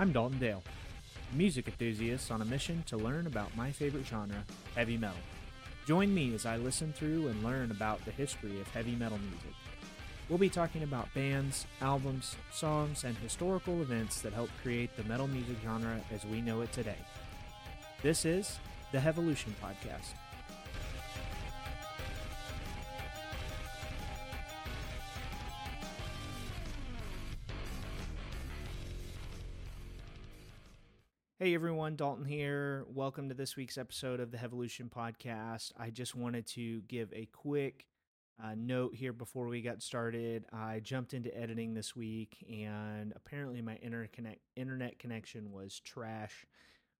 I'm Dalton Dale, music enthusiast on a mission to learn about my favorite genre, heavy metal. Join me as I listen through and learn about the history of heavy metal music. We'll be talking about bands, albums, songs, and historical events that helped create the metal music genre as we know it today. This is the Hevolution Podcast. Hey everyone, Dalton here. Welcome to this week's episode of the Hevolution Podcast. I just wanted to give a quick uh, note here before we got started. I jumped into editing this week, and apparently my interconnect internet connection was trash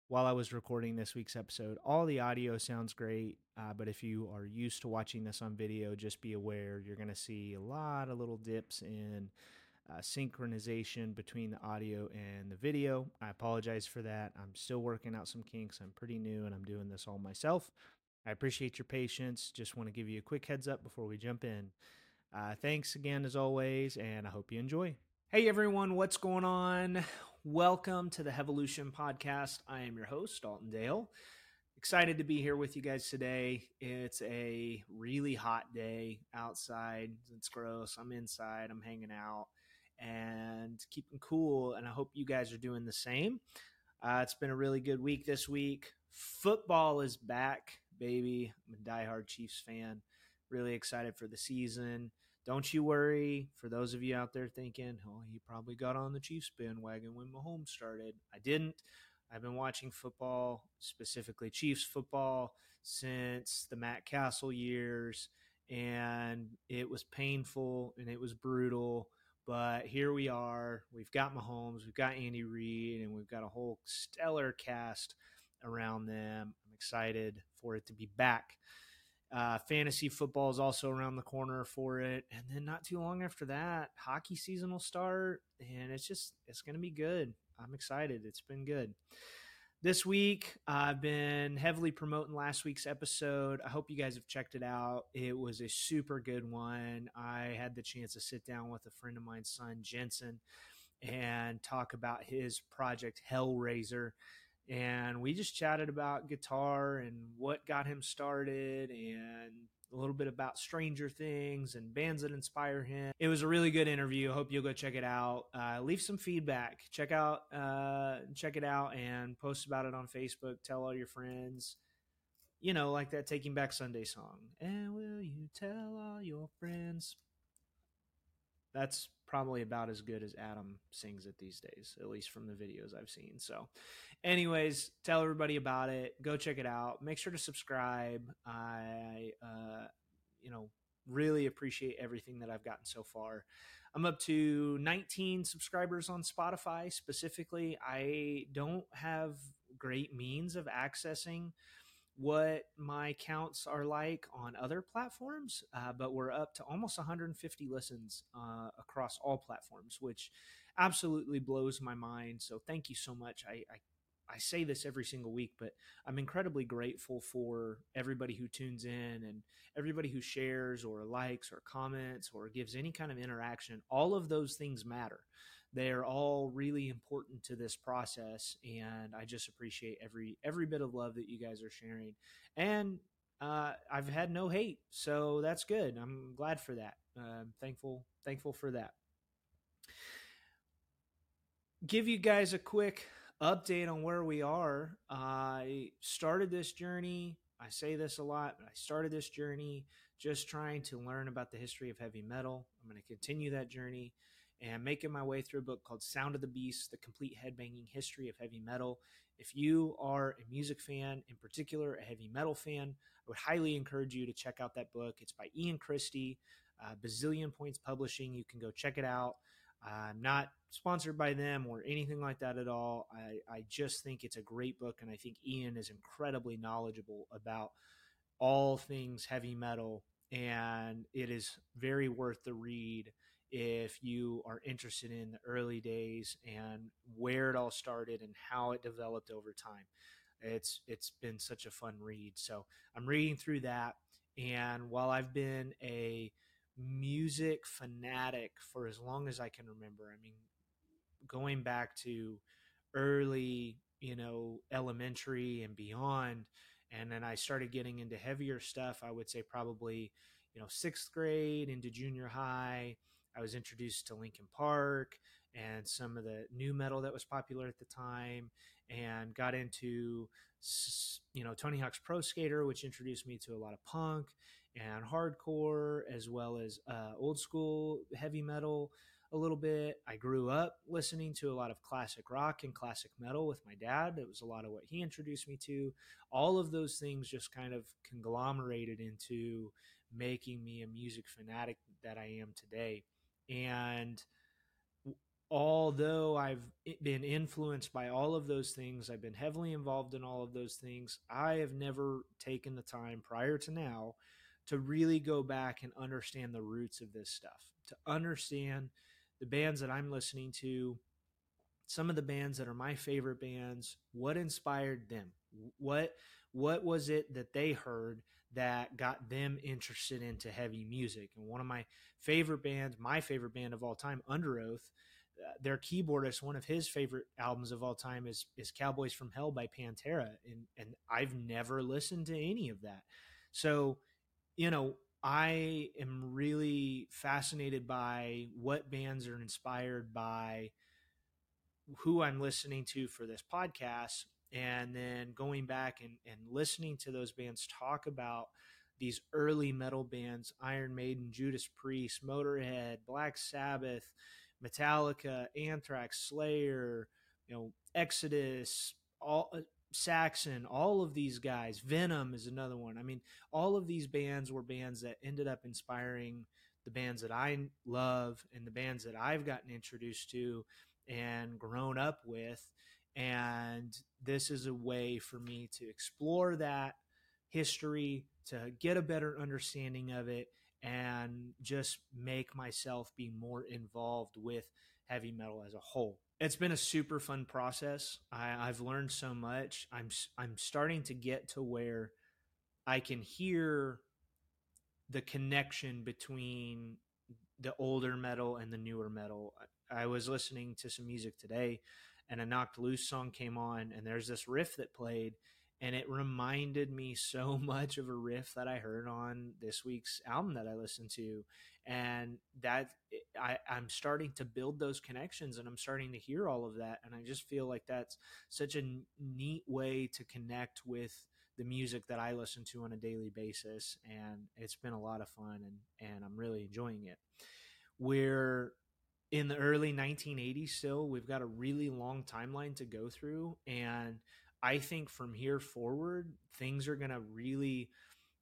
while I was recording this week's episode. All the audio sounds great, uh, but if you are used to watching this on video, just be aware you're going to see a lot of little dips in uh, synchronization between the audio and the video. I apologize for that. I'm still working out some kinks. I'm pretty new and I'm doing this all myself. I appreciate your patience. Just want to give you a quick heads up before we jump in. Uh, thanks again, as always, and I hope you enjoy. Hey everyone, what's going on? Welcome to the Hevolution Podcast. I am your host, Dalton Dale. Excited to be here with you guys today. It's a really hot day outside. It's gross. I'm inside. I'm hanging out and keeping cool. And I hope you guys are doing the same. Uh, it's been a really good week this week. Football is back, baby. I'm a diehard Chiefs fan. Really excited for the season. Don't you worry. For those of you out there thinking, oh, he probably got on the Chiefs bandwagon when Mahomes started. I didn't. I've been watching football, specifically Chiefs football, since the Matt Cassel years, and it was painful and it was brutal but here we are. We've got Mahomes, we've got Andy Reid, and we've got a whole stellar cast around them. I'm excited for it to be back. Uh, fantasy football is also around the corner for it, and then not too long after that, hockey season will start, and it's just it's going to be good. I'm excited. It's been good. This week, I've been heavily promoting last week's episode. I hope you guys have checked it out. It was a super good one. I had the chance to sit down with a friend of mine's son, Jensen, and talk about his project, Hellraiser. And we just chatted about guitar and what got him started and a little bit about Stranger Things and bands that inspire him. It was a really good interview. Hope you'll go check it out. Uh, leave some feedback. Check out, uh, check it out, and post about it on Facebook. Tell all your friends. You know, like that Taking Back Sunday song. And will you tell all your friends? That's probably about as good as Adam sings it these days, at least from the videos I've seen. So, anyways, tell everybody about it. Go check it out. Make sure to subscribe. I, uh, you know, really appreciate everything that I've gotten so far. I'm up to 19 subscribers on Spotify specifically. I don't have great means of accessing what my counts are like on other platforms, uh, but we're up to almost 150 listens uh, across all platforms, which absolutely blows my mind. So thank you so much. I, I I say this every single week, but I'm incredibly grateful for everybody who tunes in and everybody who shares or likes or comments or gives any kind of interaction. All of those things matter they're all really important to this process and i just appreciate every every bit of love that you guys are sharing. And uh, i've had no hate so that's good. I'm glad for that. Uh, thankful thankful for that. Give you guys a quick update on where we are. I started this journey i say this a lot but i started this journey just trying to learn about the history of heavy metal. I'm going to continue that journey and making my way through a book called Sound of the Beast The Complete Headbanging History of Heavy Metal. If you are a music fan, in particular a heavy metal fan, I would highly encourage you to check out that book. It's by Ian Christe, uh, Bazillion Points Publishing. You can go check it out. I'm not sponsored by them or anything like that at all. I, I just think it's a great book, and I think Ian is incredibly knowledgeable about all things heavy metal, and it is very worth the read if you are interested in the early days and where it all started and how it developed over time. It's it's been such a fun read. So I'm reading through that and while I've been a music fanatic for as long as I can remember, I mean going back to early, you know, elementary and beyond. And then I started getting into heavier stuff. I would say probably, you know, sixth grade into junior high. I was introduced to Linkin Park and some of the nu metal that was popular at the time and got into you know Tony Hawk's Pro Skater, which introduced me to a lot of punk and hardcore, as well as uh, old school heavy metal a little bit. I grew up listening to a lot of classic rock and classic metal with my dad. It was a lot of what he introduced me to. All of those things just kind of conglomerated into making me a music fanatic that I am today. And although I've been influenced by all of those things, I've been heavily involved in all of those things, I have never taken the time prior to now to really go back and understand the roots of this stuff, to understand the bands that I'm listening to, some of the bands that are my favorite bands, what inspired them? What what was it that they heard that got them interested into heavy music? And one of my favorite bands, my favorite band of all time, Underoath, uh, their keyboardist, one of his favorite albums of all time is is Cowboys from Hell by Pantera, and and I've never listened to any of that. So, you know, I am really fascinated by what bands are inspired by who I'm listening to for this podcast, and then going back and, and listening to those bands talk about these early metal bands Iron Maiden, Judas Priest, Motorhead, Black Sabbath, Metallica, Anthrax, Slayer, you know, Exodus, all uh, Saxon, all of these guys. Venom is another one. I mean, all of these bands were bands that ended up inspiring the bands that I love and the bands that I've gotten introduced to and grown up with. And this is a way for me to explore that history, to get a better understanding of it, and just make myself be more involved with heavy metal as a whole. It's been a super fun process. I, have learned so much. I'm I'm starting to get to where I can hear the connection between the older metal and the newer metal. I, I was listening to some music today, and a Knocked Loose song came on, and there's this riff that played, and it reminded me so much of a riff that I heard on this week's album that I listened to, and that I, I'm starting to build those connections, and I'm starting to hear all of that, and I just feel like that's such a neat way to connect with the music that I listen to on a daily basis, and it's been a lot of fun, and and I'm really enjoying it. We're in the early 1980s still. We've got a really long timeline to go through, and I think from here forward, things are going to really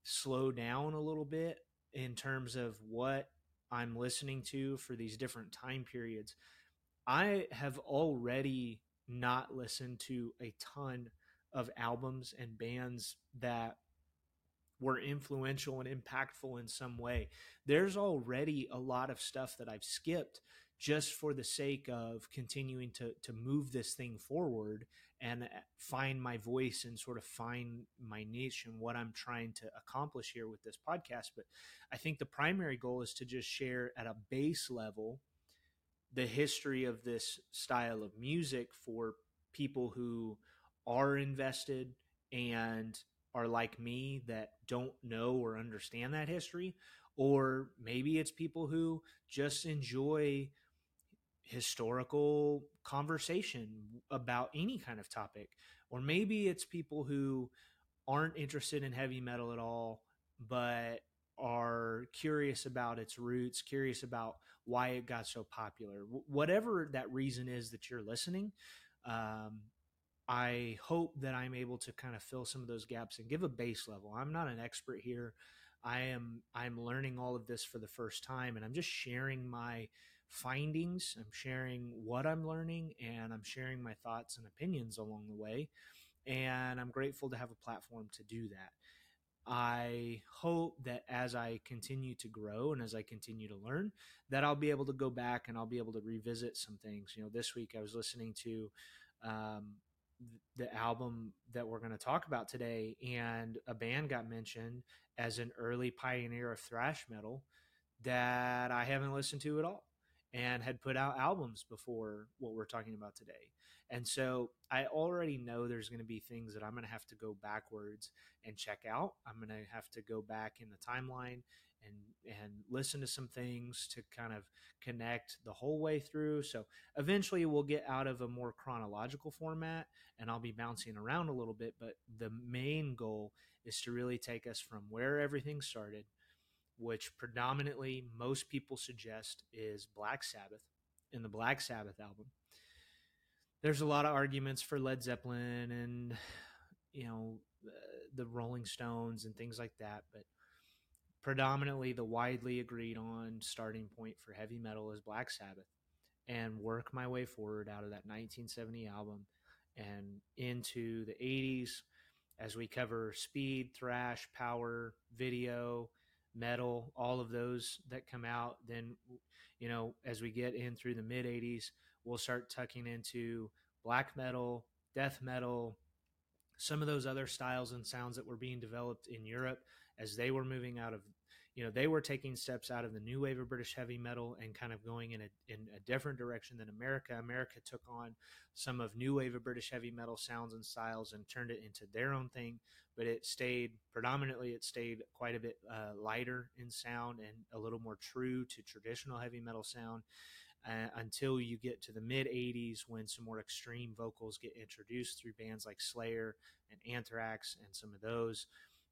slow down a little bit in terms of what I'm listening to for these different time periods. I have already not listened to a ton of albums and bands that were influential and impactful in some way. There's already a lot of stuff that I've skipped just for the sake of continuing to to move this thing forward and uh, find my voice and sort of find my niche and what I'm trying to accomplish here with this podcast. But I think the primary goal is to just share at a base level the history of this style of music for people who are invested and are like me that don't know or understand that history or maybe it's people who just enjoy historical conversation about any kind of topic. Or maybe it's people who aren't interested in heavy metal at all, but are curious about its roots, curious about why it got so popular. whatever that reason is that you're listening, um, I hope that I'm able to kind of fill some of those gaps and give a base level. I'm not an expert here. I am I'm learning all of this for the first time and I'm just sharing my findings. I'm sharing what I'm learning and I'm sharing my thoughts and opinions along the way. And I'm grateful to have a platform to do that. I hope that as I continue to grow and as I continue to learn, that I'll be able to go back and I'll be able to revisit some things. You know, this week I was listening to um, the album that we're going to talk about today, and a band got mentioned as an early pioneer of thrash metal that I haven't listened to at all and had put out albums before what we're talking about today. And so I already know there's going to be things that I'm going to have to go backwards and check out. I'm going to have to go back in the timeline and and listen to some things to kind of connect the whole way through. So eventually we'll get out of a more chronological format and I'll be bouncing around a little bit, but the main goal is to really take us from where everything started, which predominantly most people suggest is Black Sabbath in the Black Sabbath album. There's a lot of arguments for Led Zeppelin and you know uh, the Rolling Stones and things like that, but predominantly the widely agreed on starting point for heavy metal is Black Sabbath and work my way forward out of that 1970 album and into the 80s as we cover speed, thrash, power, video, metal, all of those that come out. Then, you know, as we get in through the mid 80s, we'll start tucking into black metal, death metal, some of those other styles and sounds that were being developed in Europe as they were moving out of you know they were taking steps out of the new wave of British heavy metal and kind of going in a in a different direction than America. America took on some of new wave of British heavy metal sounds and styles and turned it into their own thing, but it stayed predominantly it stayed quite a bit uh, lighter in sound and a little more true to traditional heavy metal sound. Uh, until you get to the mid 80s when some more extreme vocals get introduced through bands like Slayer and Anthrax and some of those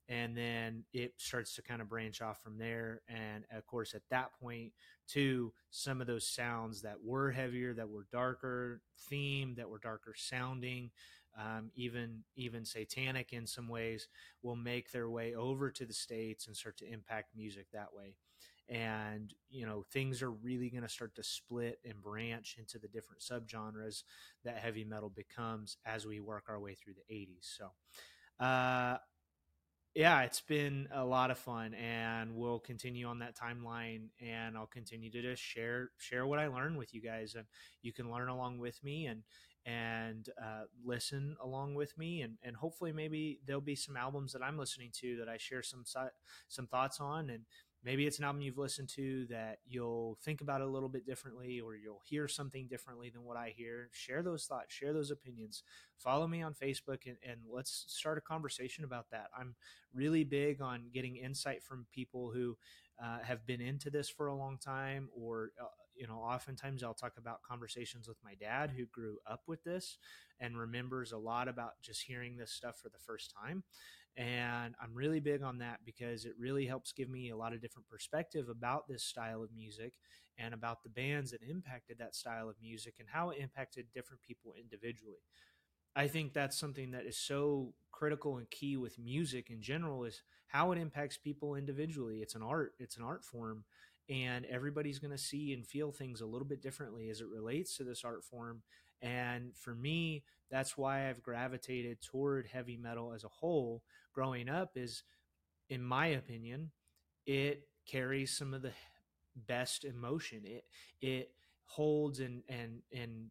and then it starts to kind of branch off from there and of course at that point too some of those sounds that were heavier that were darker theme that were darker sounding um, even even satanic in some ways will make their way over to the states and start to impact music that way. And you know things are really going to start to split and branch into the different subgenres that heavy metal becomes as we work our way through the 80s so uh, yeah, it's been a lot of fun, and we'll continue on that timeline, and I'll continue to just share share what I learn with you guys, and you can learn along with me, and and uh, listen along with me, and and hopefully maybe there'll be some albums that I'm listening to that I share some some thoughts on, and maybe it's an album you've listened to that you'll think about a little bit differently or you'll hear something differently than what I hear. Share those thoughts, share those opinions. Follow me on Facebook and, and let's start a conversation about that. I'm really big on getting insight from people who uh, have been into this for a long time or uh, you know oftentimes i'll talk about conversations with my dad who grew up with this and remembers a lot about just hearing this stuff for the first time and I'm really big on that because it really helps give me a lot of different perspective about this style of music and about the bands that impacted that style of music and how it impacted different people individually. I think that's something that is so critical and key with music in general is how it impacts people individually. It's an art, it's an art form, and everybody's going to see and feel things a little bit differently as it relates to this art form. And for me, that's why I've gravitated toward heavy metal as a whole growing up is in my opinion, it carries some of the best emotion. It it holds and and and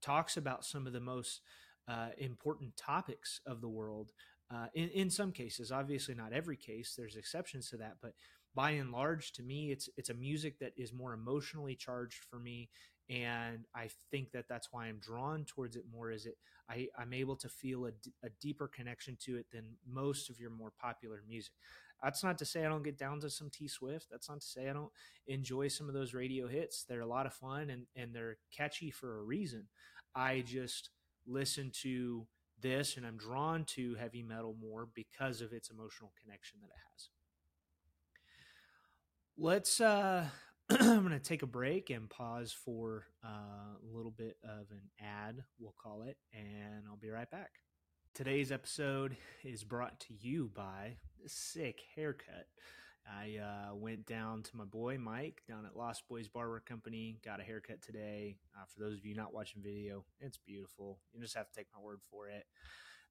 talks about some of the most uh, important topics of the world. Uh, in in some cases, obviously not every case. There's exceptions to that, but by and large, to me, it's it's a music that is more emotionally charged for me, and I think that that's why I'm drawn towards it more. Is it I I'm able to feel a, d- a deeper connection to it than most of your more popular music. That's not to say I don't get down to some T Swift. That's not to say I don't enjoy some of those radio hits. They're a lot of fun and and they're catchy for a reason. I just listen to this and I'm drawn to heavy metal more because of its emotional connection that it has let's uh i'm going to take a break and pause for uh, a little bit of an ad we'll call it and i'll be right back. Today's episode is brought to you by sick haircut. I uh, went down to my boy mike down at lost boys barber company got a haircut today. Uh, for those of you not watching video it's beautiful. You just have to take my word for it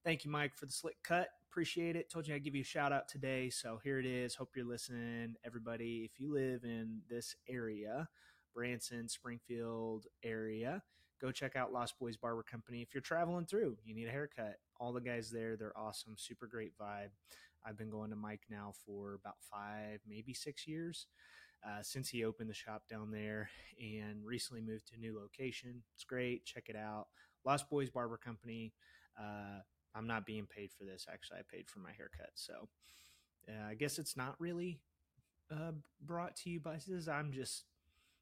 Thank you, Mike, for the slick cut. Appreciate it. Told you I'd give you a shout out today. So here it is. Hope you're listening. Everybody, if you live in this area, Branson, Springfield area, go check out Lost Boys Barber Company. If you're traveling through, you need a haircut. All the guys there, they're awesome. Super great vibe. I've been going to Mike now for about five, maybe six years. uh, since he opened the shop down there and recently moved to a new location. It's great. Check it out. Lost Boys Barber Company. Uh, I'm not being paid for this. Actually, I paid for my haircut. So uh, I guess it's not really uh, brought to you by this. I'm just,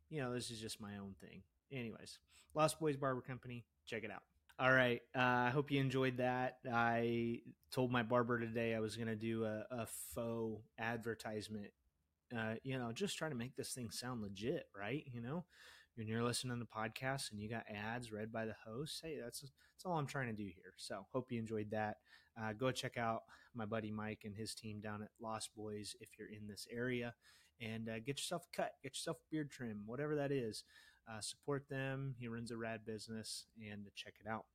you know, this is just my own thing. Anyways, Lost Boys Barber Company. Check it out. All right. Uh, I hope you enjoyed that. I told my barber today I was going to do a, a, faux advertisement. Uh, you know, just trying to make this thing sound legit, right? You know, when you're listening to the podcast and you got ads read by the host, hey, that's that's all I'm trying to do here. So, hope you enjoyed that. Uh, go check out my buddy Mike and his team down at Lost Boys if you're in this area, and uh, get yourself cut, get yourself beard trim, whatever that is. Uh, support them. He runs a rad business, and check it out.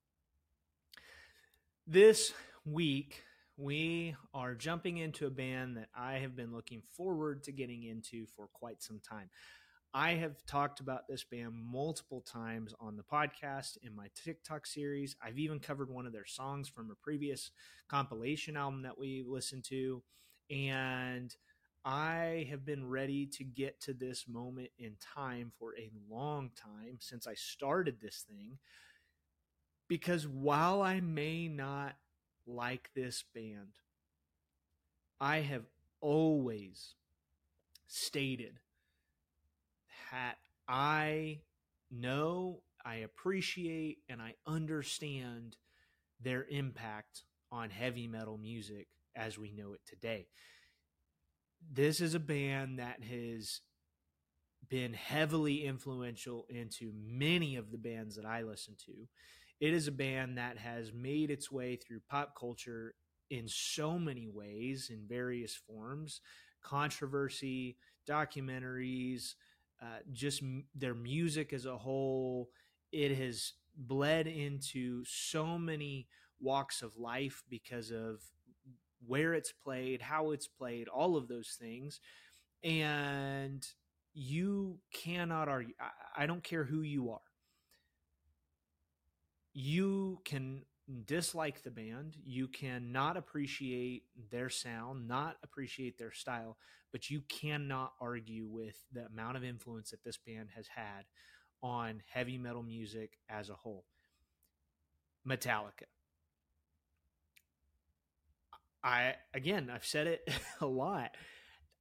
This week, we are jumping into a band that I have been looking forward to getting into for quite some time. I have talked about this band multiple times on the podcast in my TikTok series. I've even covered one of their songs from a previous compilation album that we listened to. And I have been ready to get to this moment in time for a long time since I started this thing. Because while I may not like this band, I have always stated that I know, I appreciate, and I understand their impact on heavy metal music as we know it today this is a band that has been heavily influential into many of the bands that I listen to. It is a band that has made its way through pop culture in so many ways, in various forms controversy, documentaries, uh, just m- their music as a whole. It has bled into so many walks of life because of where it's played, how it's played, all of those things. And you cannot argue. I, I don't care who you are. You can dislike the band. You can not appreciate their sound, not appreciate their style, but you cannot argue with the amount of influence that this band has had on heavy metal music as a whole. Metallica. I again, I've said it a lot.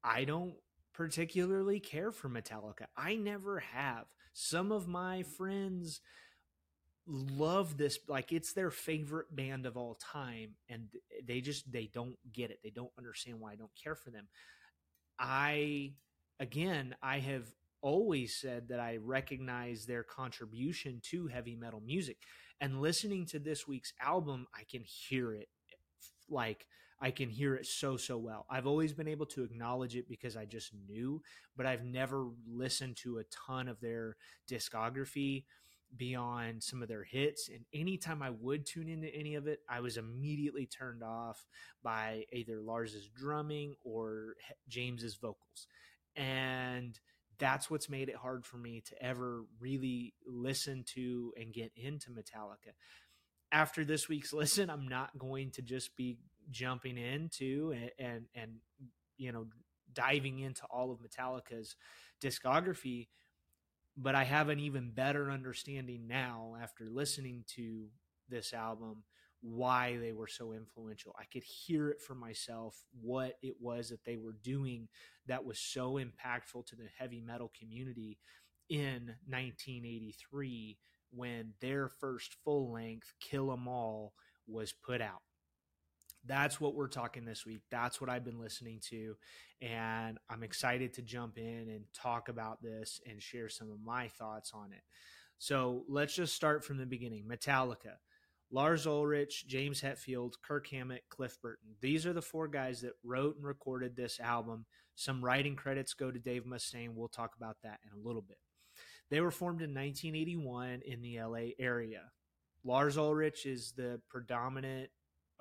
I don't particularly care for Metallica. I never have. Some of my friends love this like it's their favorite band of all time and they just they don't get it. They don't understand why I don't care for them. I again, I have always said that I recognize their contribution to heavy metal music. And listening to this week's album, I can hear it like I can hear it so so well. I've always been able to acknowledge it because I just knew, but I've never listened to a ton of their discography beyond some of their hits and anytime I would tune into any of it, I was immediately turned off by either Lars's drumming or James's vocals. And that's what's made it hard for me to ever really listen to and get into Metallica after this week's listen, I'm not going to just be jumping into and, and, and you know diving into all of Metallica's discography, but I have an even better understanding now after listening to this album why they were so influential. I could hear it for myself what it was that they were doing that was so impactful to the heavy metal community in 1983 when their first full length Kill 'Em All was put out. That's what we're talking this week. That's what I've been listening to. And I'm excited to jump in and talk about this and share some of my thoughts on it. So let's just start from the beginning Metallica. Lars Ulrich, James Hetfield, Kirk Hammett, Cliff Burton. These are the four guys that wrote and recorded this album. Some writing credits go to Dave Mustaine. We'll talk about that in a little bit. They were formed in 1981 in the LA area. Lars Ulrich is the predominant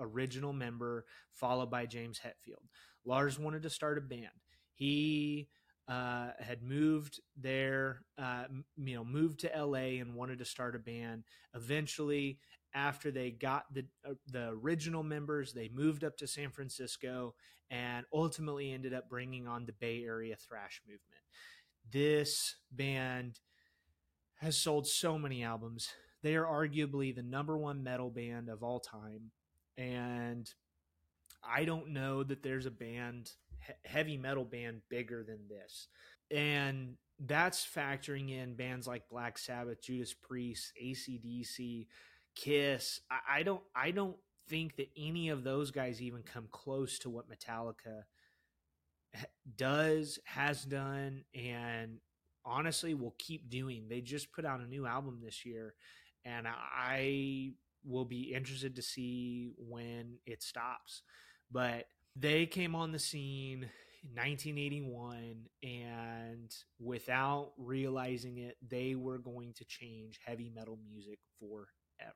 original member, followed by James Hetfield. Lars wanted to start a band. He uh, had moved there, uh, you know, moved to LA and wanted to start a band. Eventually, after they got the uh, the original members, they moved up to San Francisco and ultimately ended up bringing on the Bay Area thrash movement. This band has sold so many albums. They are arguably the number one metal band of all time, and I don't know that there's a band heavy metal band bigger than this. And that's factoring in bands like Black Sabbath, Judas Priest, ACDC, Kiss. I, I don't I don't think that any of those guys even come close to what Metallica does, has done, and honestly will keep doing. They just put out a new album this year, and I will be interested to see when it stops. But they came on the scene in 1981 and without realizing it they were going to change heavy metal music forever.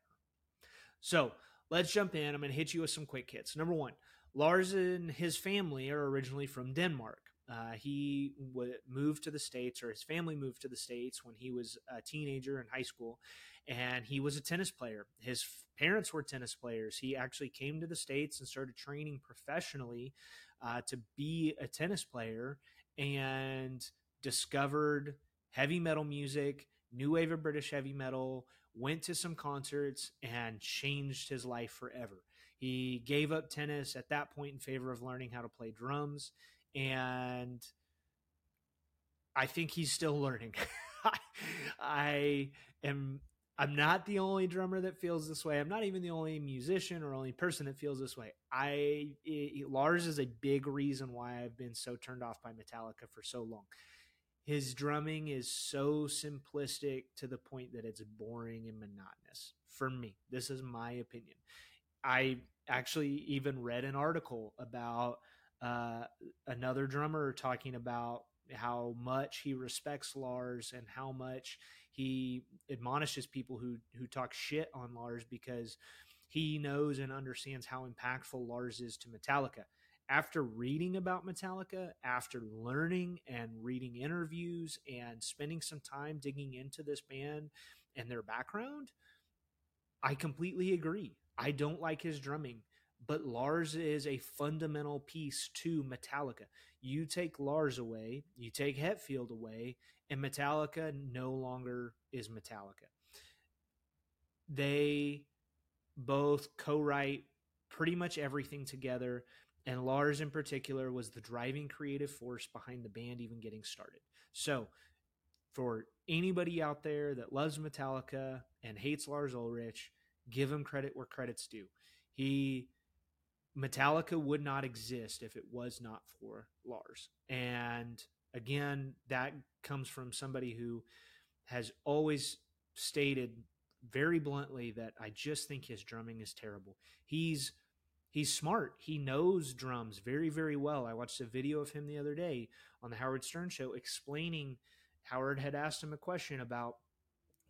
So let's jump in. I'm going to hit you with some quick hits. Number one lars and his family are originally from denmark uh, he w- moved to the states or his family moved to the states when he was a teenager in high school and he was a tennis player his parents were tennis players he actually came to the states and started training professionally uh, to be a tennis player and discovered heavy metal music, new wave of British heavy metal, went to some concerts, and changed his life forever. He gave up tennis at that point in favor of learning how to play drums. And I think he's still learning. I am I'm not the only drummer that feels this way. I'm not even the only musician or only person that feels this way. I it, Lars is a big reason why I've been so turned off by Metallica for so long. His drumming is so simplistic to the point that it's boring and monotonous for me. This is my opinion. I actually even read an article about uh, another drummer talking about how much he respects Lars and how much he admonishes people who who talk shit on Lars because he knows and understands how impactful Lars is to Metallica. After reading about Metallica, after learning and reading interviews and spending some time digging into this band and their background, I completely agree. I don't like his drumming, but Lars is a fundamental piece to Metallica. You take Lars away, you take Hetfield away, and Metallica no longer is Metallica. They both co-write pretty much everything together and Lars in particular was the driving creative force behind the band even getting started. So, for anybody out there that loves Metallica and hates Lars Ulrich, give him credit where credit's due. He Metallica would not exist if it was not for Lars. And again, that comes from somebody who has always stated very bluntly that I just think his drumming is terrible. He's he's smart. He knows drums very very well. I watched a video of him the other day on the Howard Stern show explaining Howard had asked him a question about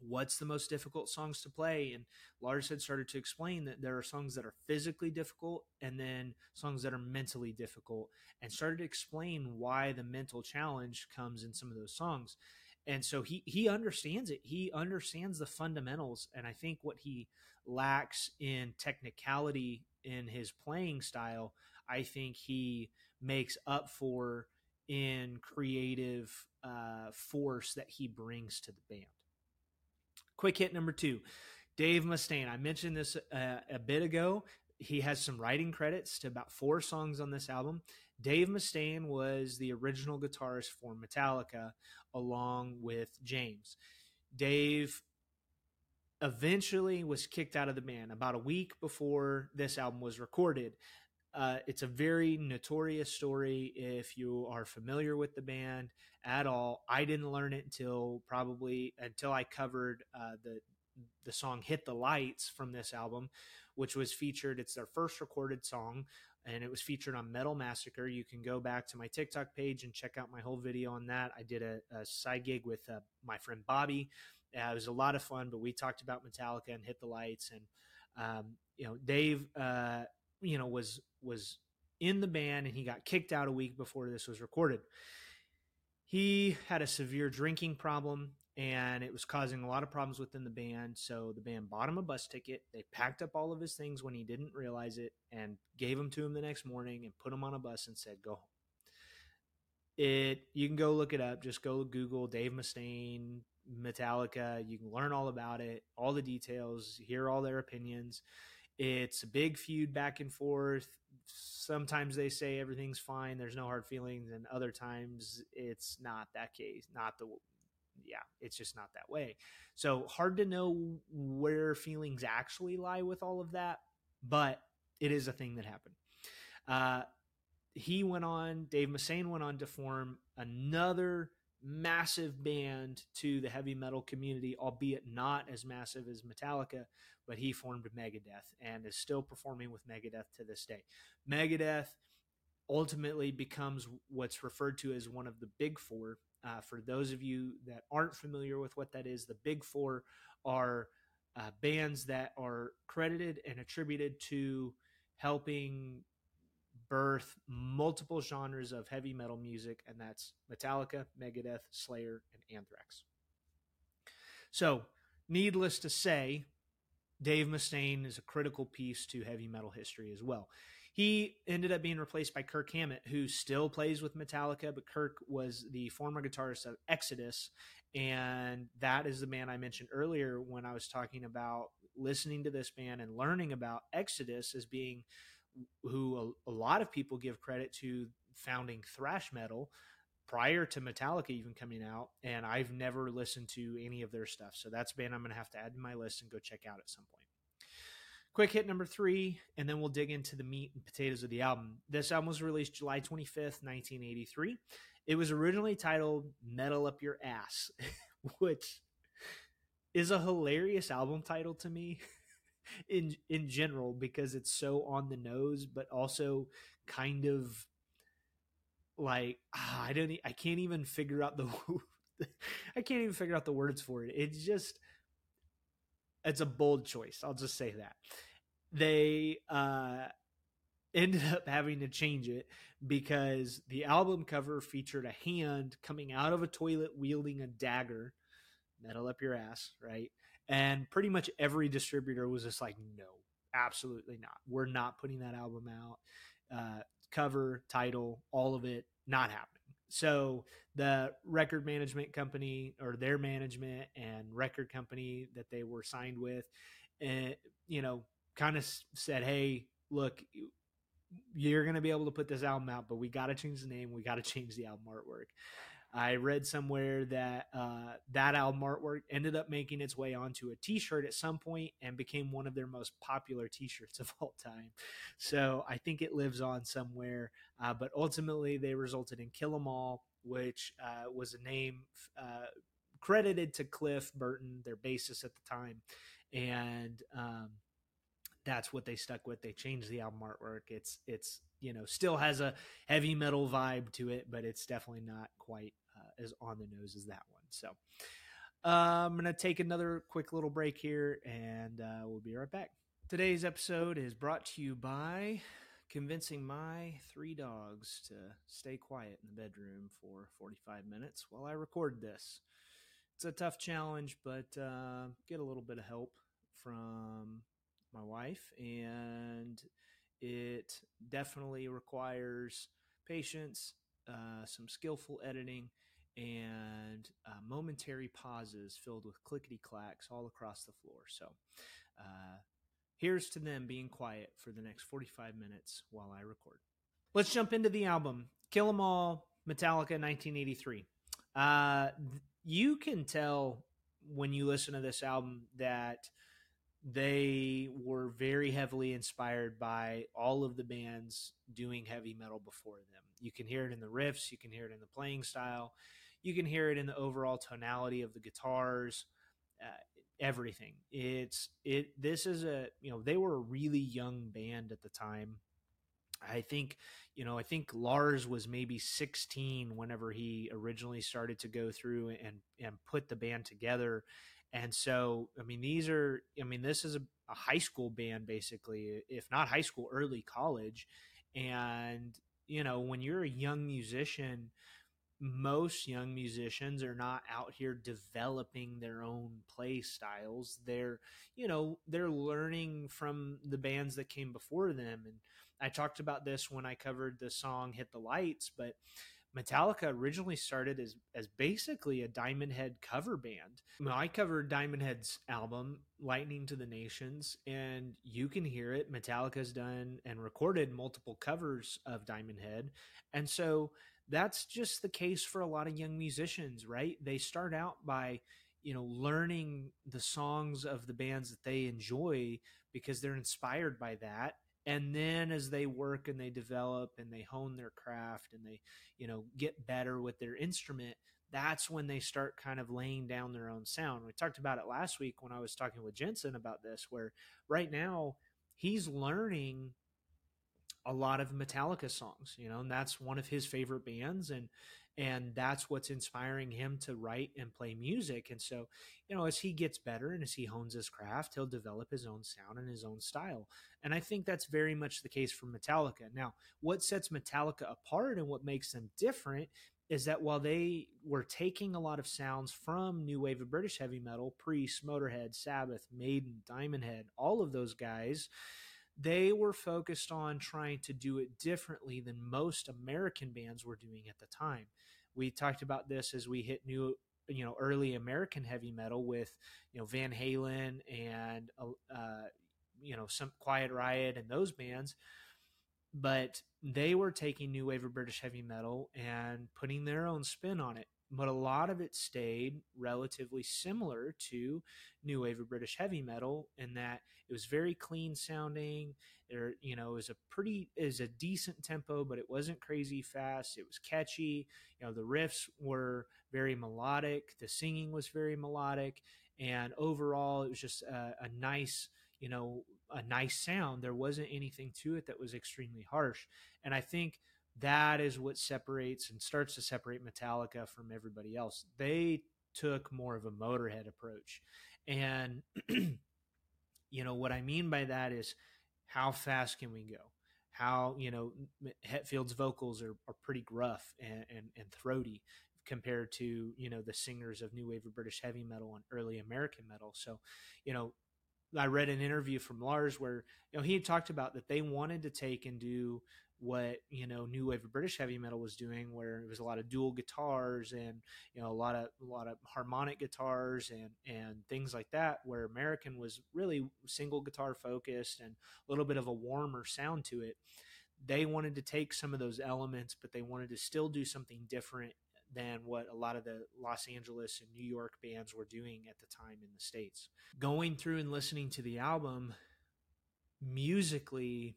what's the most difficult songs to play and lars had started to explain that there are songs that are physically difficult and then songs that are mentally difficult and started to explain why the mental challenge comes in some of those songs. And so he he understands it. He understands the fundamentals and i think what he lacks in technicality in his playing style i think he makes up for in creative uh, force that he brings to the band Quick hit number two Dave Mustaine. I mentioned this uh, a bit ago. He has some writing credits to about four songs on this album. Dave Mustaine was the original guitarist for Metallica along with James. Dave eventually was kicked out of the band about a week before this album was recorded. Uh, it's a very notorious story if you are familiar with the band at all. I didn't learn it until probably until I covered uh, the the song "Hit the Lights" from this album, which was featured. It's their first recorded song, and it was featured on Metal Massacre. You can go back to my TikTok page and check out my whole video on that. I did a, a side gig with uh, my friend Bobby. Uh, it was a lot of fun, but we talked about Metallica and "Hit the Lights," and um, you know, Dave you know was was in the band and he got kicked out a week before this was recorded. He had a severe drinking problem and it was causing a lot of problems within the band. So the band bought him a bus ticket. They packed up all of his things when he didn't realize it and gave them to him the next morning and put him on a bus and said, "Go home." It you can go look it up. Just go Google Dave Mustaine, Metallica. You can learn all about it, all the details, hear all their opinions. It's a big feud back and forth. Sometimes they say everything's fine, there's no hard feelings, and other times it's not that case, not the yeah, it's just not that way. So hard to know where feelings actually lie with all of that, but it is a thing that happened. Uh, he went on, Dave Mustaine went on to form another massive band to the heavy metal community, albeit not as massive as Metallica, but he formed Megadeth and is still performing with Megadeth to this day. Megadeth ultimately becomes what's referred to as one of the big four. Uh, for those of you that aren't familiar with what that is, the big four are uh, bands that are credited and attributed to helping birth multiple genres of heavy metal music, and that's Metallica, Megadeth, Slayer, and Anthrax. So, needless to say, Dave Mustaine is a critical piece to heavy metal history as well. He ended up being replaced by Kirk Hammett, who still plays with Metallica, but Kirk was the former guitarist of Exodus. And that is the band I mentioned earlier when I was talking about listening to this band and learning about Exodus as being who a, a lot of people give credit to founding thrash metal prior to Metallica even coming out, and I've never listened to any of their stuff. So that's band I'm going to have to add to my list and go check out at some point. Quick hit number three, and then we'll dig into the meat and potatoes of the album. This album was released July 25th, 1983. It was originally titled Metal Up Your Ass, which is a hilarious album title to me. in in general because it's so on the nose, but also kind of like ah, I don't I can't even figure out the I can't even figure out the words for it. It's just it's a bold choice. I'll just say that. They uh ended up having to change it because the album cover featured a hand coming out of a toilet wielding a dagger metal up your ass, right? And pretty much every distributor was just like, no, absolutely not. We're not putting that album out. Uh, cover, title, all of it, not happening. So the record management company or their management and record company that they were signed with, uh, you know, kind of said, hey, look, you're going to be able to put this album out, but we got to change the name. We got to change the album artwork. I read somewhere that uh, that album artwork ended up making its way onto a T-shirt at some point and became one of their most popular T-shirts of all time. So I think it lives on somewhere. Uh, but ultimately, they resulted in Kill 'Em All, which uh, was a name uh, credited to Cliff Burton, their bassist at the time, and um, that's what they stuck with. They changed the album artwork. It's it's you know still has a heavy metal vibe to it, but it's definitely not quite as on the nose as that one. So uh, I'm going to take another quick little break here and uh, we'll be right back. Today's episode is brought to you by convincing my three dogs to stay quiet in the bedroom for 45 minutes while I record this. It's a tough challenge, but uh, get a little bit of help from my wife, and it definitely requires patience, uh, some skillful editing, and uh, momentary pauses filled with clickety clacks all across the floor. So, uh, here's to them being quiet for the next 45 minutes while I record. Let's jump into the album Kill 'Em All, Metallica 1983. Uh, you can tell when you listen to this album that they were very heavily inspired by all of the bands doing heavy metal before them. You can hear it in the riffs, you can hear it in the playing style, you can hear it in the overall tonality of the guitars uh, everything. It's it this is a you know they were a really young band at the time. I think you know i think lars was maybe 16 whenever he originally started to go through and and put the band together. And so i mean these are i mean this is a, a high school band basically if not high school early college. And you know when you're a young musician most young musicians are not out here developing their own play styles. They're, you know, they're learning from the bands that came before them. And I talked about this when I covered the song Hit the Lights, but Metallica originally started as as basically a Diamond Head cover band. I covered Diamond Head's album Lightning to the Nations and you can hear it Metallica's done and recorded multiple covers of Diamond Head. And so that's just the case for a lot of young musicians, right? They start out by, you know, learning the songs of the bands that they enjoy because they're inspired by that. And then as they work and they develop and they hone their craft and they, you know, get better with their instrument, that's when they start kind of laying down their own sound. We talked about it last week when I was talking with Jensen about this, where right now he's learning a lot of Metallica songs, you know, and that's one of his favorite bands and and that's what's inspiring him to write and play music. And so, you know, as he gets better and as he hones his craft, he'll develop his own sound and his own style. And I think that's very much the case for Metallica. Now, what sets Metallica apart and what makes them different is that while they were taking a lot of sounds from new wave of British heavy metal, Priest, Motorhead, Sabbath, Maiden, Diamond Head, all of those guys, they were focused on trying to do it differently than most American bands were doing at the time. We talked about this as we hit new, you know, early American heavy metal with, you know, Van Halen and, uh, you know, some Quiet Riot and those bands. But they were taking new wave of British heavy metal and putting their own spin on it but a lot of it stayed relatively similar to new wave of British heavy metal in that it was very clean sounding. There, you know, was a pretty is a decent tempo, but it wasn't crazy fast. It was catchy. You know, the riffs were very melodic. The singing was very melodic, and overall, it was just a, a nice, you know, a nice sound. There wasn't anything to it that was extremely harsh, and I think that is what separates and starts to separate Metallica from everybody else. They took more of a Motorhead approach. And, you know, what I mean by that is how fast can we go? How, you know, Hetfield's vocals are, are pretty gruff and, and, and throaty compared to, you know, the singers of New Wave of British heavy metal and early American metal. So, you know, I read an interview from Lars where you know he had talked about that they wanted to take and do what you know new wave of British heavy metal was doing, where it was a lot of dual guitars and you know a lot of a lot of harmonic guitars and and things like that. Where American was really single guitar focused and a little bit of a warmer sound to it. They wanted to take some of those elements, but they wanted to still do something different than what a lot of the Los Angeles and New York bands were doing at the time in the States. Going through and listening to the album, musically,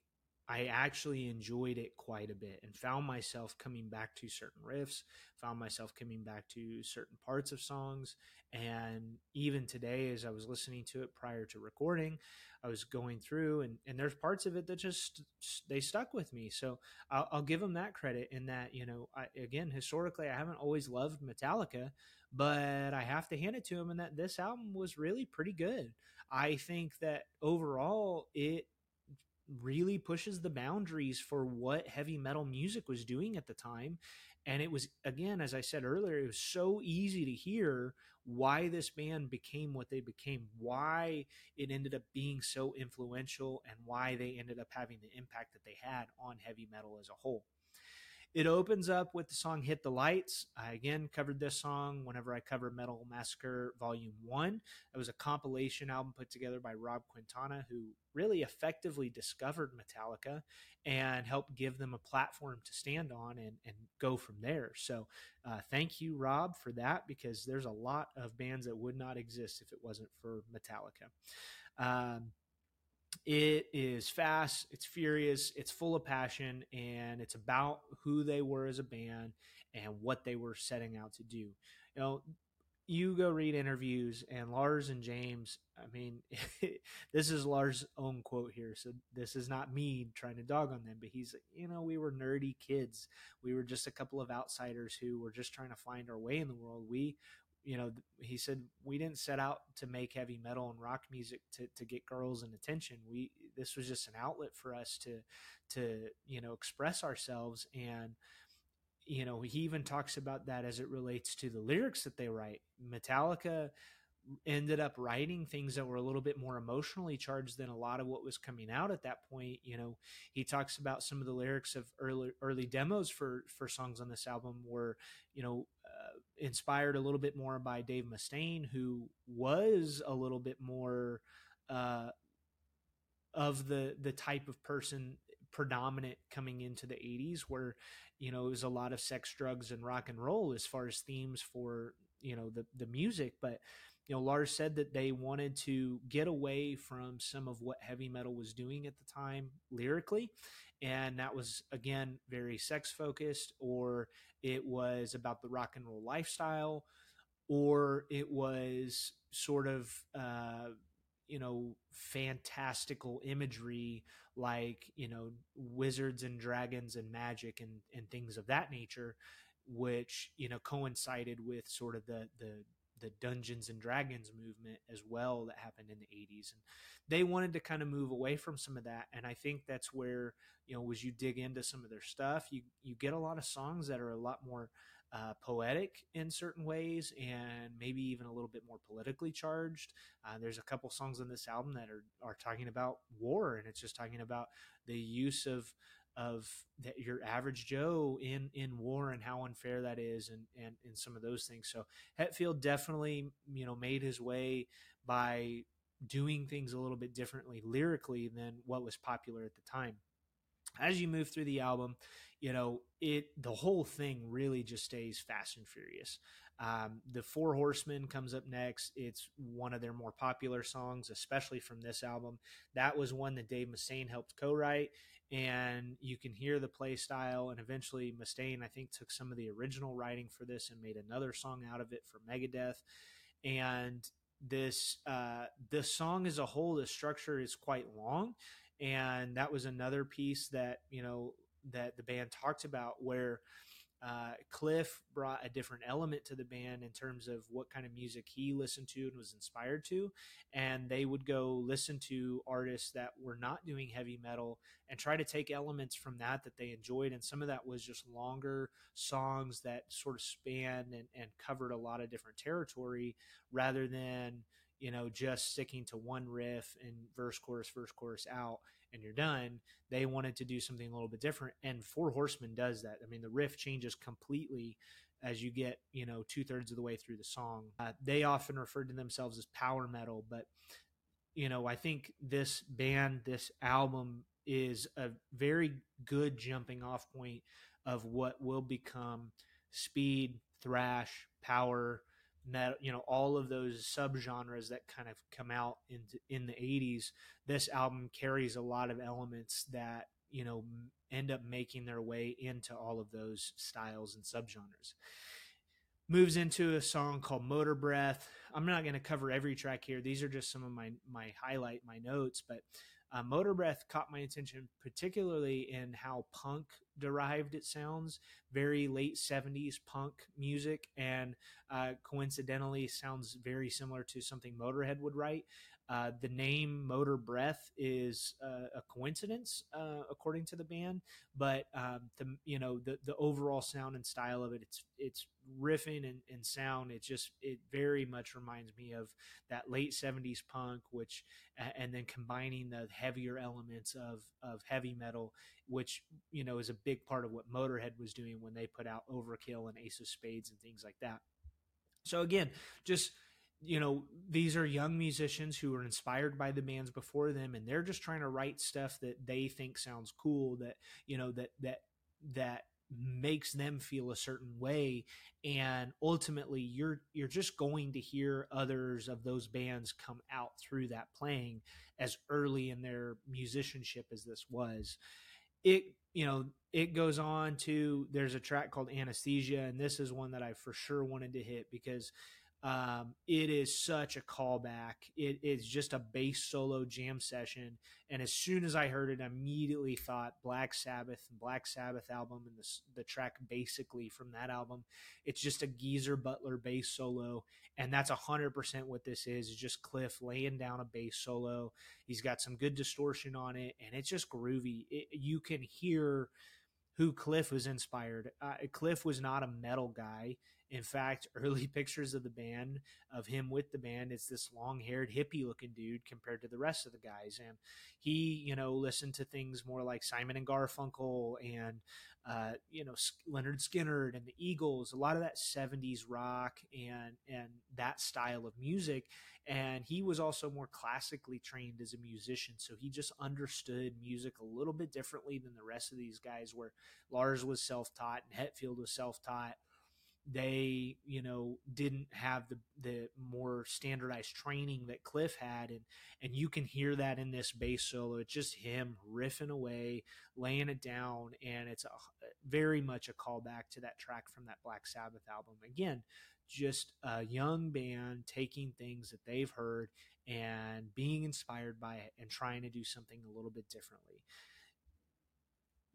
I actually enjoyed it quite a bit and found myself coming back to certain riffs, found myself coming back to certain parts of songs. And even today, as I was listening to it prior to recording, I was going through and, and there's parts of it that just, they stuck with me. So I'll, I'll give them that credit in that, you know, I, again, historically, I haven't always loved Metallica, but I have to hand it to them in that this album was really pretty good. I think that overall it really pushes the boundaries for what heavy metal music was doing at the time. And it was, again, as I said earlier, it was so easy to hear why this band became what they became, why it ended up being so influential, and why they ended up having the impact that they had on heavy metal as a whole. It opens up with the song Hit the Lights. I again covered this song whenever I covered Metal Massacre Volume 1. It was a compilation album put together by Rob Quintana, who really effectively discovered Metallica and helped give them a platform to stand on and, and go from there. So, uh, thank you, Rob, for that because there's a lot of bands that would not exist if it wasn't for Metallica. Um, it is fast, it's furious, it's full of passion, and it's about who they were as a band and what they were setting out to do. You know, you go read interviews, and Lars and James, I mean, this is Lars' own quote here, so this is not me trying to dog on them, but he's, you know, we were nerdy kids. We were just a couple of outsiders who were just trying to find our way in the world. We you know, he said we didn't set out to make heavy metal and rock music to, to get girls and attention. We this was just an outlet for us to to you know express ourselves and you know, he even talks about that as it relates to the lyrics that they write. Metallica ended up writing things that were a little bit more emotionally charged than a lot of what was coming out at that point. You know, he talks about some of the lyrics of early early demos for for songs on this album were, you know, inspired a little bit more by Dave Mustaine, who was a little bit more uh, of the the type of person predominant coming into the 80s where you know it was a lot of sex drugs and rock and roll as far as themes for you know the the music but you know, Lars said that they wanted to get away from some of what heavy metal was doing at the time lyrically. And that was, again, very sex focused, or it was about the rock and roll lifestyle, or it was sort of, uh, you know, fantastical imagery like, you know, wizards and dragons and magic and, and things of that nature, which, you know, coincided with sort of the, the the Dungeons and Dragons movement as well that happened in the 80s and they wanted to kind of move away from some of that and I think that's where you know as you dig into some of their stuff you you get a lot of songs that are a lot more uh, poetic in certain ways and maybe even a little bit more politically charged. Uh, there's a couple songs on this album that are, are talking about war and it's just talking about the use of of that your average Joe in in war and how unfair that is and and and some of those things. So Hetfield definitely you know made his way by doing things a little bit differently lyrically than what was popular at the time. As you move through the album, you know it the whole thing really just stays fast and furious. Um, the Four Horsemen comes up next. It's one of their more popular songs, especially from this album. That was one that Dave Mustaine helped co-write and you can hear the play style. And eventually, Mustaine, I think, took some of the original writing for this and made another song out of it for Megadeth. And this uh, the song as a whole, the structure is quite long, and that was another piece that you know that the band talked about where uh, Cliff brought a different element to the band in terms of what kind of music he listened to and was inspired to. And they would go listen to artists that were not doing heavy metal and try to take elements from that that they enjoyed. And some of that was just longer songs that sort of spanned and, and covered a lot of different territory rather than, you know, just sticking to one riff and verse, chorus, verse, chorus out and you're done. They wanted to do something a little bit different, and Four Horsemen does that. I mean, the riff changes completely as you get you know two thirds of the way through the song. Uh, they often referred to themselves as power metal, but you know I think this band, this album is a very good jumping off point of what will become speed, thrash, power, metal, you know, all of those subgenres that kind of come out in in the 80s, this album carries a lot of elements that, you know, end up making their way into all of those styles and subgenres. Moves into a song called Motor Breath. I'm not going to cover every track here. These are just some of my my highlight my notes, but uh, Motor Breath caught my attention, particularly in how punk derived it sounds. Very late 70s punk music, and uh, coincidentally sounds very similar to something Motorhead would write. Uh, the name Motor Breath is uh, a coincidence, uh, according to the band, but um, the you know the the overall sound and style of it, it's it's riffing and, and sound. It just it very much reminds me of that late '70s punk, which and then combining the heavier elements of of heavy metal, which you know is a big part of what Motorhead was doing when they put out Overkill and Ace of Spades and things like that. So again, just you know, these are young musicians who are inspired by the bands before them and they're just trying to write stuff that they think sounds cool that, you know, that that that makes them feel a certain way. And ultimately you're you're just going to hear others of those bands come out through that playing as early in their musicianship as this was. It you know it goes on to there's a track called anesthesia and this is one that i for sure wanted to hit because um, it is such a callback. It is just a bass solo jam session. And as soon as I heard it, I immediately thought Black Sabbath and Black Sabbath album and the, the track basically from that album. It's just a Geezer Butler bass solo. And that's 100% what this is, is just Cliff laying down a bass solo. He's got some good distortion on it and it's just groovy. It, you can hear who Cliff was inspired. Uh, Cliff was not a metal guy. In fact, early pictures of the band, of him with the band, it's this long haired, hippie looking dude compared to the rest of the guys. And he, you know, listened to things more like Simon and Garfunkel and, uh, you know, Lynyrd Skynyrd and the Eagles, a lot of that 70s rock and, and that style of music. And he was also more classically trained as a musician. So he just understood music a little bit differently than the rest of these guys, where Lars was self taught and Hetfield was self taught they you know didn't have the the more standardized training that cliff had and and you can hear that in this bass solo. It's just him riffing away laying it down and it's a, very much a callback to that track from that black sabbath album. Again just a young band taking things that they've heard and being inspired by it and trying to do something a little bit differently.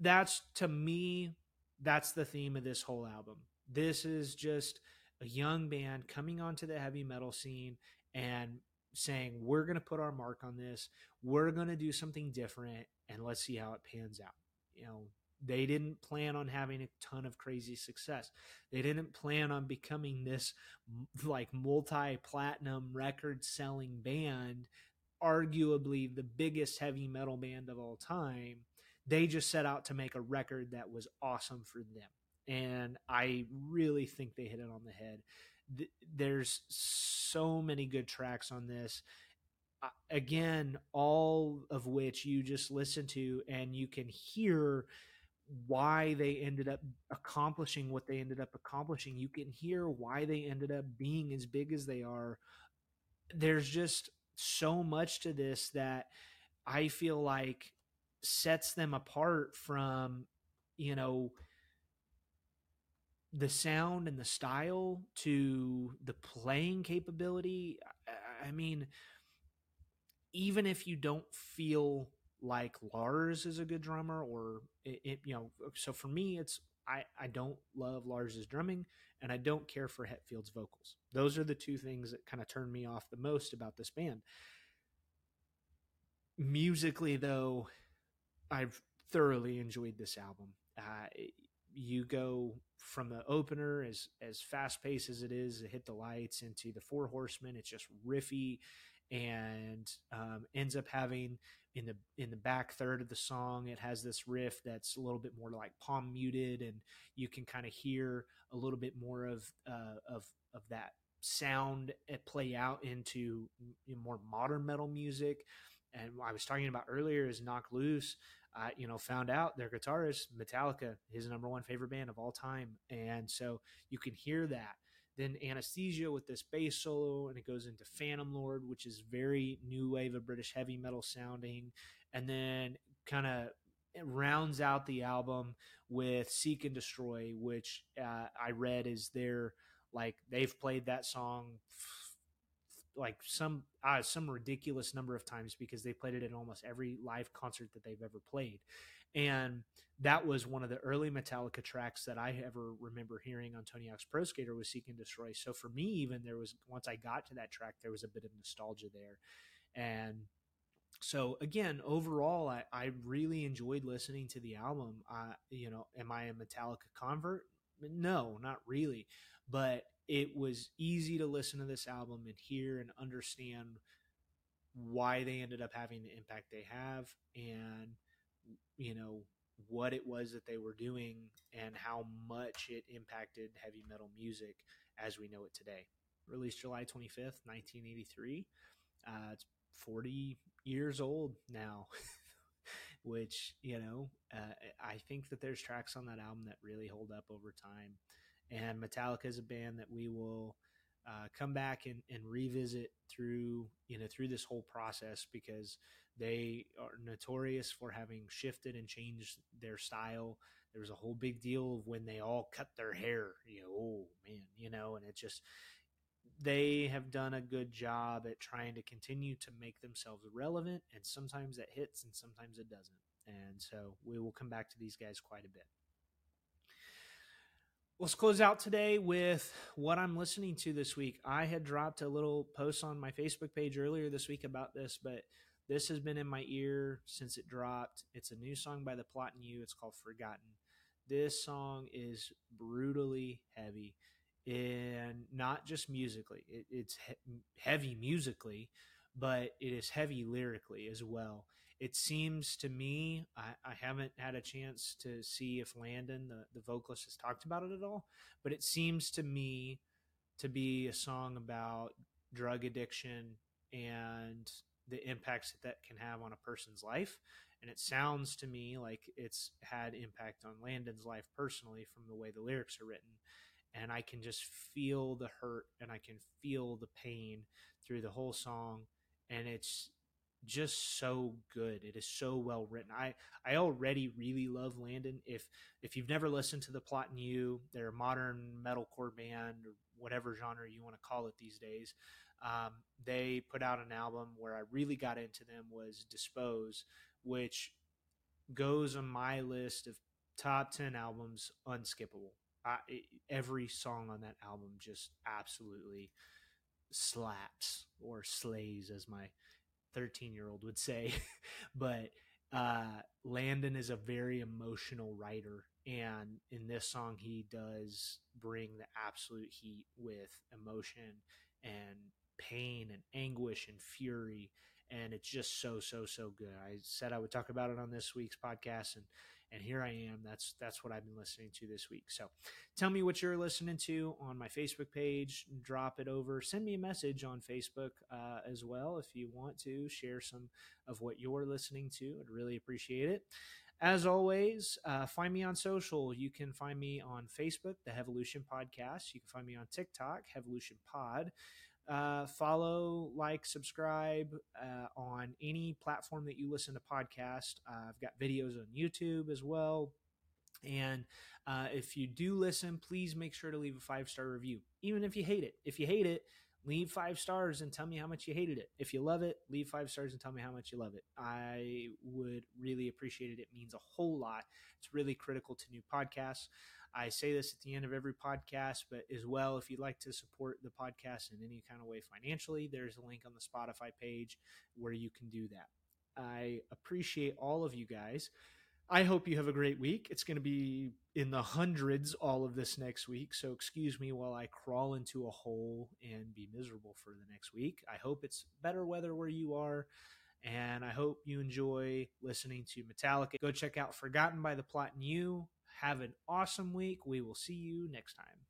That's to me that's the theme of this whole album this is just a young band coming onto the heavy metal scene and saying, we're going to put our mark on this. We're going to do something different and let's see how it pans out. You know, they didn't plan on having a ton of crazy success. They didn't plan on becoming this like multi platinum record selling band, arguably the biggest heavy metal band of all time. They just set out to make a record that was awesome for them and I really think they hit it on the head. There's so many good tracks on this. Uh, again, all of which you just listen to and you can hear why they ended up accomplishing what they ended up accomplishing. You can hear why they ended up being as big as they are. There's just so much to this that I feel like sets them apart from, you know, the sound and the style to the playing capability. I mean, even if you don't feel like Lars is a good drummer, or it, it, you know, so for me, it's I I don't love Lars's drumming, and I don't care for Hetfield's vocals. Those are the two things that kind of turn me off the most about this band. Musically, though, I've thoroughly enjoyed this album. Uh, you go from the opener as as fast paced as it is to hit the lights into the four horsemen it's just riffy and um, ends up having in the in the back third of the song it has this riff that's a little bit more like palm muted and you can kind of hear a little bit more of uh, of of that sound play out into more modern metal music. And I was talking about earlier is Knocked Loose I, you know, found out their guitarist, Metallica, his number one favorite band of all time. And so you can hear that. Then Anesthesia with this bass solo, and it goes into Phantom Lord, which is very new wave of British heavy metal sounding. And then kind of rounds out the album with Seek and Destroy, which uh, I read is their like they've played that song like some uh, some ridiculous number of times because they played it in almost every live concert that they've ever played. And that was one of the early metallica tracks that i ever remember hearing on tony hawk's pro skater was seek and destroy. So for me even there was once i got to that track there was a bit of nostalgia there. And so again overall i, I really enjoyed listening to the album. Uh, you know am i a metallica convert no not really. But it was easy to listen to this album and hear and understand why they ended up having the impact they have and you know what it was that they were doing and how much it impacted heavy metal music as we know it today. Released july 25th 1983 uh, it's 40 years old now which you know uh, i think that there's tracks on that album that really hold up over time and Metallica is a band that we will uh, come back and, and revisit through you know through this whole process because they are notorious for having shifted and changed their style. There was a whole big deal of when they all cut their hair. You know, oh man, you know, and it just they have done a good job at trying to continue to make themselves relevant, and sometimes that hits and sometimes it doesn't. And so we will come back to these guys quite a bit. Let's close out today with what I'm listening to this week. I had dropped a little post on my Facebook page earlier this week about this, but this has been in my ear since it dropped. It's a new song by The Plot in You. It's called Forgotten. This song is brutally heavy and not just musically. It, it's he- heavy musically, but it is heavy lyrically as well. It seems to me, I, I haven't had a chance to see if Landon, the, the vocalist, has talked about it at all, but it seems to me to be a song about drug addiction and the impacts that that can have on a person's life. And it sounds to me like it's had impact on Landon's life personally from the way the lyrics are written. And I can just feel the hurt and I can feel the pain through the whole song. And it's just so good. It is so well written. I I already really love Landon. If if you've never listened to the Plot in You, they're a modern metalcore band or whatever genre you want to call it these days. Um, they put out an album where I really got into them was Dispose, which goes on my list of top 10 albums unskippable. I, every song on that album just absolutely slaps or slays as my 13 year old would say. but uh, Landon is a very emotional writer. And in this song, he does bring the absolute heat with emotion and pain and anguish and fury. And it's just so, so, so good. I said I would talk about it on this week's podcast, and and here I am. That's that's what I've been listening to this week. So, tell me what you're listening to on my Facebook page. Drop it over. Send me a message on Facebook uh, as well if you want to share some of what you're listening to. I'd really appreciate it. As always, uh, find me on social. You can find me on Facebook, the Hevolution Podcast. You can find me on TikTok, Hevolution Pod. Uh, follow, like, subscribe uh, on any platform that you listen to podcast. Uh, I've got videos on YouTube as well. And uh, if you do listen, please make sure to leave a five star review, even if you hate it. If you hate it, leave five stars and tell me how much you hated it. If you love it, leave five stars and tell me how much you love it. I would really appreciate it. It means a whole lot. It's really critical to new podcasts. I say this at the end of every podcast, but as well, if you'd like to support the podcast in any kind of way financially, there's a link on the Spotify page where you can do that. I appreciate all of you guys. I hope you have a great week. It's going to be in the hundreds all of this next week. So excuse me while I crawl into a hole and be miserable for the next week. I hope it's better weather where you are. And I hope you enjoy listening to Metallica. Go check out Forgotten by the Plot in You. Have an awesome week. We will see you next time.